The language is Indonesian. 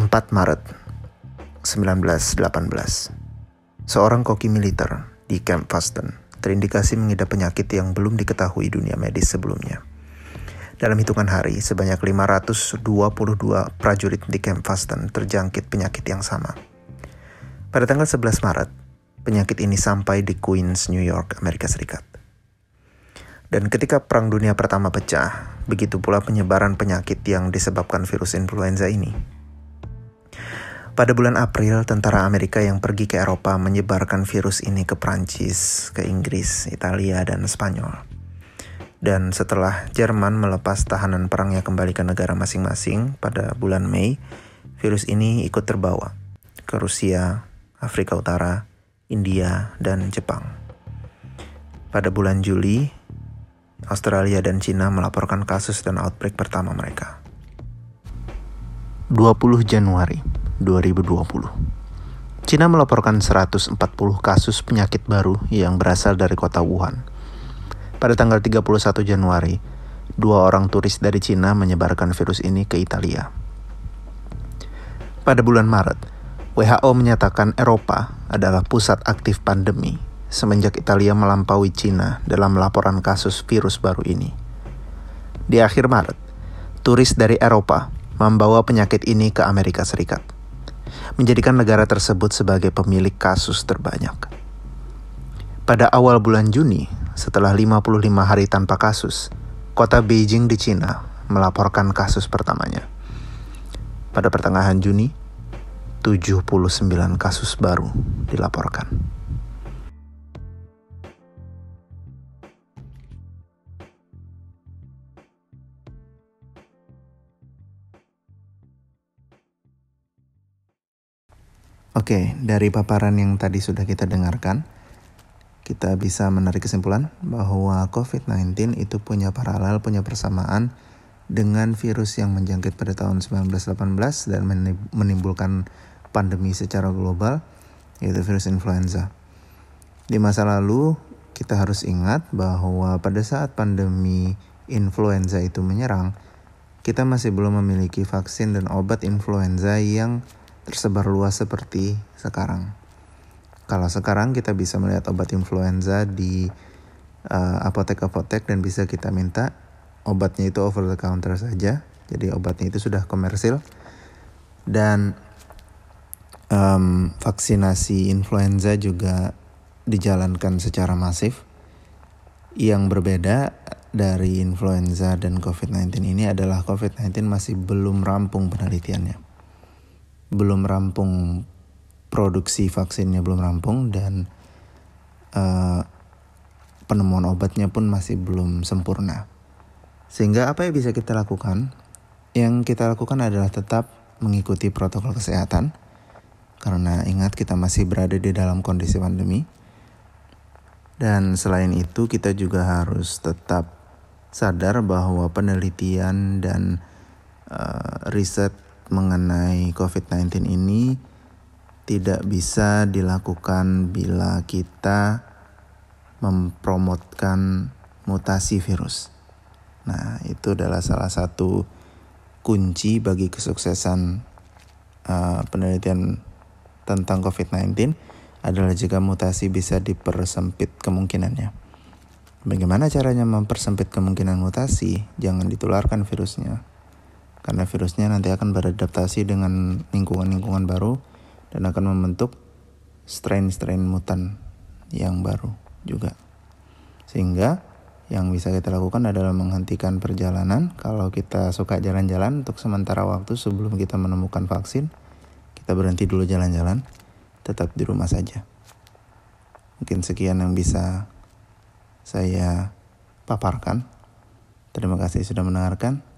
4 Maret 1918 Seorang koki militer di Camp Fasten terindikasi mengidap penyakit yang belum diketahui dunia medis sebelumnya. Dalam hitungan hari, sebanyak 522 prajurit di Camp Fasten terjangkit penyakit yang sama. Pada tanggal 11 Maret, penyakit ini sampai di Queens, New York, Amerika Serikat. Dan ketika Perang Dunia Pertama pecah, begitu pula penyebaran penyakit yang disebabkan virus influenza ini. Pada bulan April, tentara Amerika yang pergi ke Eropa menyebarkan virus ini ke Prancis, ke Inggris, Italia, dan Spanyol. Dan setelah Jerman melepas tahanan perangnya kembali ke negara masing-masing pada bulan Mei, virus ini ikut terbawa ke Rusia, Afrika Utara, India, dan Jepang. Pada bulan Juli, Australia dan Cina melaporkan kasus dan outbreak pertama mereka. 20 Januari 2020 Cina melaporkan 140 kasus penyakit baru yang berasal dari kota Wuhan pada tanggal 31 Januari, dua orang turis dari Cina menyebarkan virus ini ke Italia. Pada bulan Maret, WHO menyatakan Eropa adalah pusat aktif pandemi semenjak Italia melampaui Cina dalam laporan kasus virus baru ini. Di akhir Maret, turis dari Eropa membawa penyakit ini ke Amerika Serikat, menjadikan negara tersebut sebagai pemilik kasus terbanyak. Pada awal bulan Juni, setelah 55 hari tanpa kasus, kota Beijing di Cina melaporkan kasus pertamanya. Pada pertengahan Juni, 79 kasus baru dilaporkan. Oke, dari paparan yang tadi sudah kita dengarkan, kita bisa menarik kesimpulan bahwa COVID-19 itu punya paralel, punya persamaan dengan virus yang menjangkit pada tahun 1918 dan menimbulkan pandemi secara global, yaitu virus influenza. Di masa lalu, kita harus ingat bahwa pada saat pandemi influenza itu menyerang, kita masih belum memiliki vaksin dan obat influenza yang tersebar luas seperti sekarang. Kalau sekarang kita bisa melihat obat influenza di uh, apotek-apotek dan bisa kita minta obatnya itu over the counter saja. Jadi obatnya itu sudah komersil dan um, vaksinasi influenza juga dijalankan secara masif. Yang berbeda dari influenza dan COVID-19 ini adalah COVID-19 masih belum rampung penelitiannya. Belum rampung produksi vaksinnya belum rampung dan uh, penemuan obatnya pun masih belum sempurna. Sehingga apa yang bisa kita lakukan? Yang kita lakukan adalah tetap mengikuti protokol kesehatan karena ingat kita masih berada di dalam kondisi pandemi. Dan selain itu kita juga harus tetap sadar bahwa penelitian dan uh, riset mengenai COVID-19 ini tidak bisa dilakukan bila kita mempromotkan mutasi virus. Nah, itu adalah salah satu kunci bagi kesuksesan uh, penelitian tentang COVID-19 adalah jika mutasi bisa dipersempit kemungkinannya. Bagaimana caranya mempersempit kemungkinan mutasi? Jangan ditularkan virusnya. Karena virusnya nanti akan beradaptasi dengan lingkungan-lingkungan baru dan akan membentuk strain-strain mutan yang baru juga. Sehingga yang bisa kita lakukan adalah menghentikan perjalanan. Kalau kita suka jalan-jalan untuk sementara waktu sebelum kita menemukan vaksin, kita berhenti dulu jalan-jalan, tetap di rumah saja. Mungkin sekian yang bisa saya paparkan. Terima kasih sudah mendengarkan.